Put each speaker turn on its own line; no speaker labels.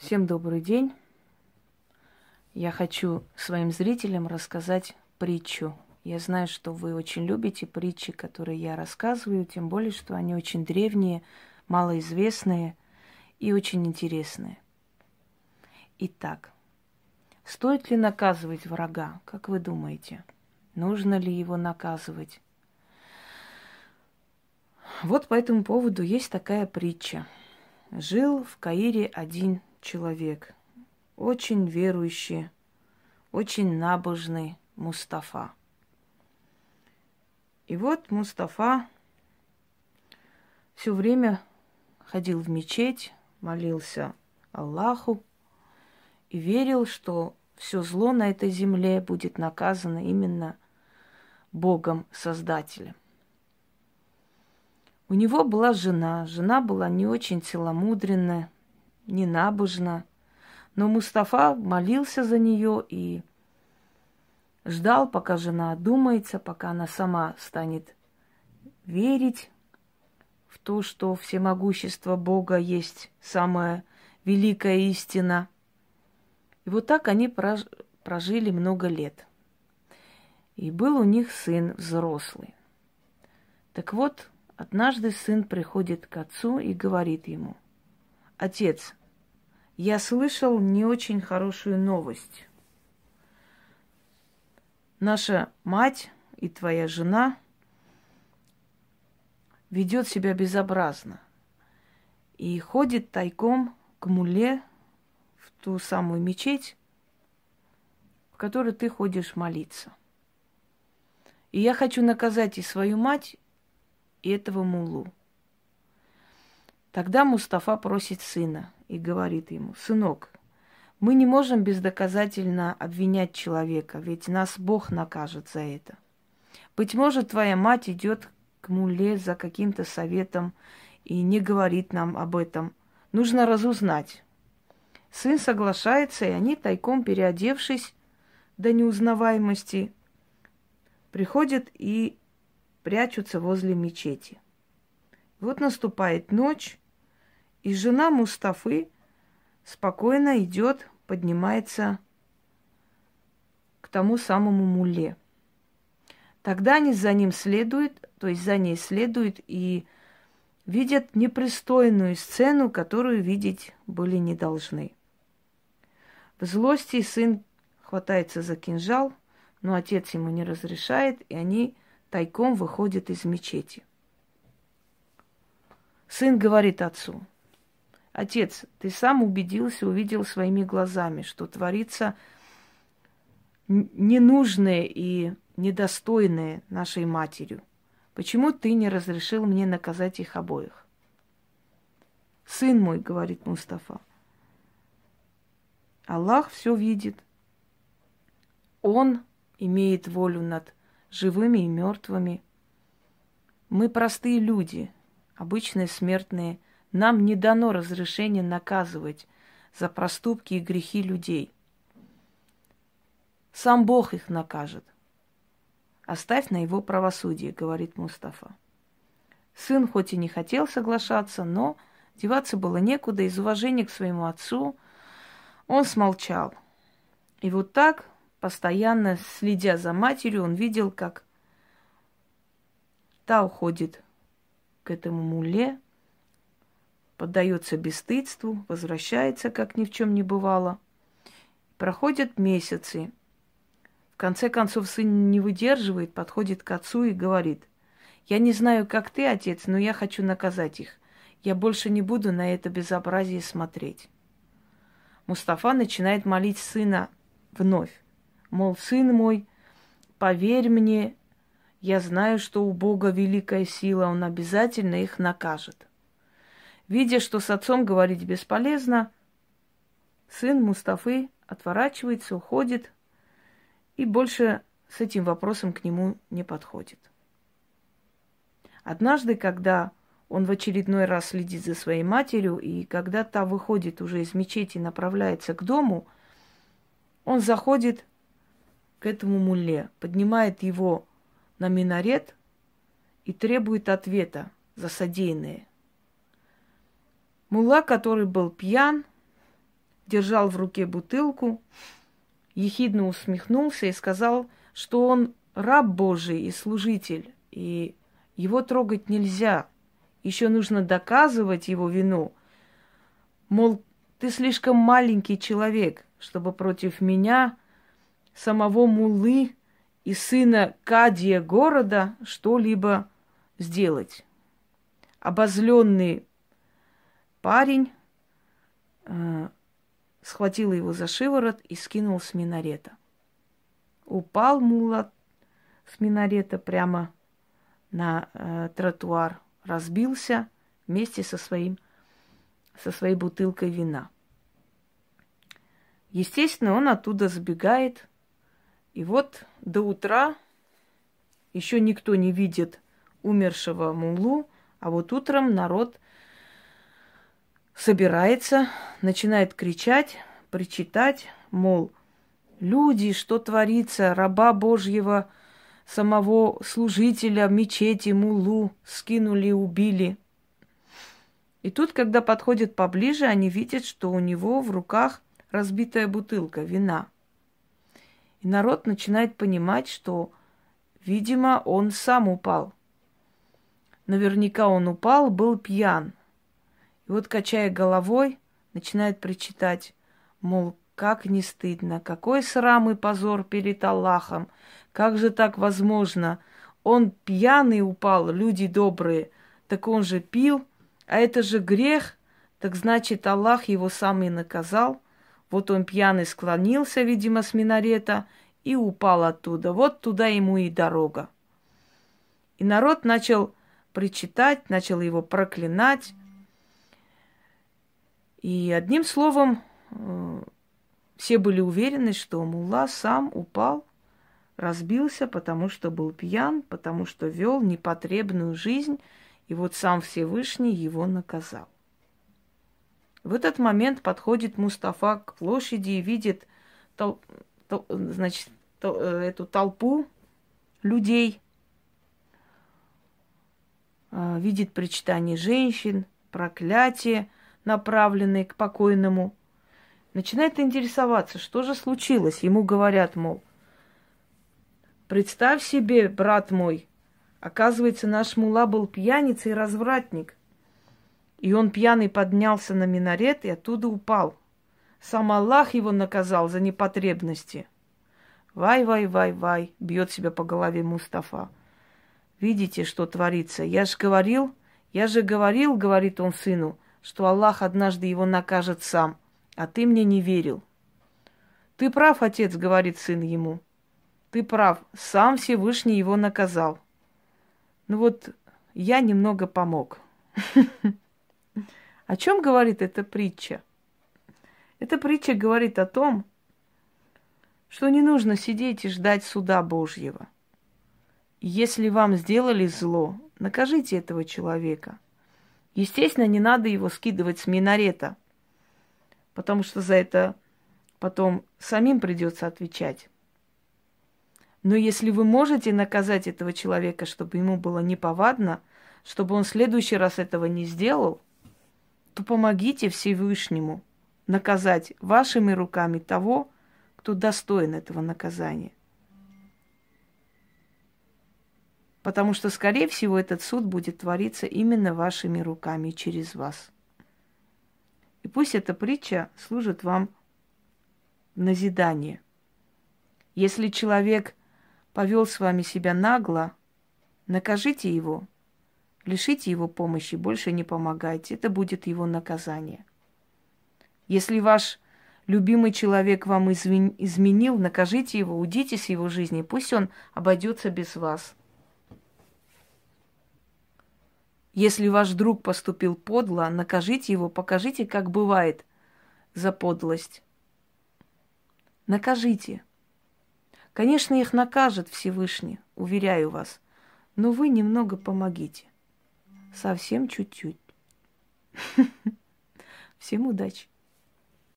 Всем добрый день. Я хочу своим зрителям рассказать притчу. Я знаю, что вы очень любите притчи, которые я рассказываю, тем более, что они очень древние, малоизвестные и очень интересные. Итак, стоит ли наказывать врага, как вы думаете? Нужно ли его наказывать? Вот по этому поводу есть такая притча. Жил в Каире один человек, очень верующий, очень набожный Мустафа. И вот Мустафа все время ходил в мечеть, молился Аллаху и верил, что все зло на этой земле будет наказано именно Богом Создателем. У него была жена. Жена была не очень целомудренная, не набожна. Но Мустафа молился за нее и ждал, пока жена одумается, пока она сама станет верить в то, что всемогущество Бога есть самая великая истина. И вот так они прожили много лет. И был у них сын взрослый. Так вот, однажды сын приходит к отцу и говорит ему, «Отец, я слышал не очень хорошую новость. Наша мать и твоя жена ведет себя безобразно и ходит тайком к муле в ту самую мечеть, в которую ты ходишь молиться. И я хочу наказать и свою мать, и этого мулу. Тогда Мустафа просит сына и говорит ему, сынок, мы не можем бездоказательно обвинять человека, ведь нас Бог накажет за это. Быть может, твоя мать идет к муле за каким-то советом и не говорит нам об этом. Нужно разузнать. Сын соглашается, и они, тайком переодевшись до неузнаваемости, приходят и прячутся возле мечети. Вот наступает ночь, и жена Мустафы спокойно идет, поднимается к тому самому муле. Тогда они за ним следуют, то есть за ней следуют и видят непристойную сцену, которую видеть были не должны. В злости сын хватается за кинжал, но отец ему не разрешает, и они тайком выходят из мечети. Сын говорит отцу, Отец, ты сам убедился, увидел своими глазами, что творится ненужное и недостойное нашей матерью. Почему ты не разрешил мне наказать их обоих? Сын мой, говорит Мустафа, Аллах все видит. Он имеет волю над живыми и мертвыми. Мы простые люди, обычные смертные – нам не дано разрешение наказывать за проступки и грехи людей. Сам Бог их накажет. Оставь на его правосудие, говорит Мустафа. Сын хоть и не хотел соглашаться, но деваться было некуда из уважения к своему отцу. Он смолчал. И вот так, постоянно следя за матерью, он видел, как та уходит к этому муле, поддается бесстыдству, возвращается, как ни в чем не бывало. Проходят месяцы. В конце концов, сын не выдерживает, подходит к отцу и говорит, «Я не знаю, как ты, отец, но я хочу наказать их. Я больше не буду на это безобразие смотреть». Мустафа начинает молить сына вновь. Мол, сын мой, поверь мне, я знаю, что у Бога великая сила, Он обязательно их накажет. Видя, что с отцом говорить бесполезно, сын Мустафы отворачивается, уходит и больше с этим вопросом к нему не подходит. Однажды, когда он в очередной раз следит за своей матерью, и когда та выходит уже из мечети и направляется к дому, он заходит к этому мулле, поднимает его на минарет и требует ответа за содеянное. Мула, который был пьян, держал в руке бутылку, ехидно усмехнулся и сказал, что он раб Божий и служитель, и его трогать нельзя. Еще нужно доказывать его вину. Мол, ты слишком маленький человек, чтобы против меня, самого Мулы и сына Кадия города, что-либо сделать. Обозленный парень э, схватил его за шиворот и скинул с минарета. Упал мула с минарета прямо на э, тротуар, разбился вместе со, своим, со своей бутылкой вина. Естественно, он оттуда сбегает. И вот до утра еще никто не видит умершего мулу, а вот утром народ собирается, начинает кричать, причитать, мол, люди, что творится, раба Божьего, самого служителя мечети, мулу, скинули убили. И тут, когда подходят поближе, они видят, что у него в руках разбитая бутылка вина. И народ начинает понимать, что, видимо, он сам упал. Наверняка он упал, был пьян – и вот, качая головой, начинает причитать, мол, как не стыдно, какой срам и позор перед Аллахом, как же так возможно? Он пьяный упал, люди добрые, так он же пил, а это же грех, так значит, Аллах его сам и наказал. Вот он пьяный склонился, видимо, с минарета и упал оттуда. Вот туда ему и дорога. И народ начал причитать, начал его проклинать, и одним словом, э, все были уверены, что Мулла сам упал, разбился, потому что был пьян, потому что вел непотребную жизнь, и вот сам Всевышний его наказал. В этот момент подходит Мустафа к площади и видит тол- тол- значит, тол- э, эту толпу людей, э, видит причитание женщин, проклятие – направленный к покойному, начинает интересоваться, что же случилось. Ему говорят, мол, представь себе, брат мой, оказывается, наш мула был пьяницей и развратник. И он пьяный поднялся на минарет и оттуда упал. Сам Аллах его наказал за непотребности. Вай-вай-вай-вай, бьет себя по голове Мустафа. Видите, что творится? Я же говорил, я же говорил, говорит он сыну, что Аллах однажды его накажет сам, а ты мне не верил. Ты прав, отец, говорит сын ему. Ты прав, сам Всевышний его наказал. Ну вот я немного помог. О чем говорит эта притча? Эта притча говорит о том, что не нужно сидеть и ждать суда Божьего. Если вам сделали зло, накажите этого человека – Естественно, не надо его скидывать с минарета, потому что за это потом самим придется отвечать. Но если вы можете наказать этого человека, чтобы ему было неповадно, чтобы он в следующий раз этого не сделал, то помогите Всевышнему наказать вашими руками того, кто достоин этого наказания. Потому что, скорее всего, этот суд будет твориться именно вашими руками через вас. И пусть эта притча служит вам назидание. Если человек повел с вами себя нагло, накажите его, лишите его помощи, больше не помогайте. Это будет его наказание. Если ваш любимый человек вам изменил, накажите его, уйдите с его жизни, пусть он обойдется без вас – Если ваш друг поступил подло, накажите его, покажите, как бывает за подлость. Накажите. Конечно, их накажет Всевышний, уверяю вас, но вы немного помогите. Совсем чуть-чуть. Всем удачи.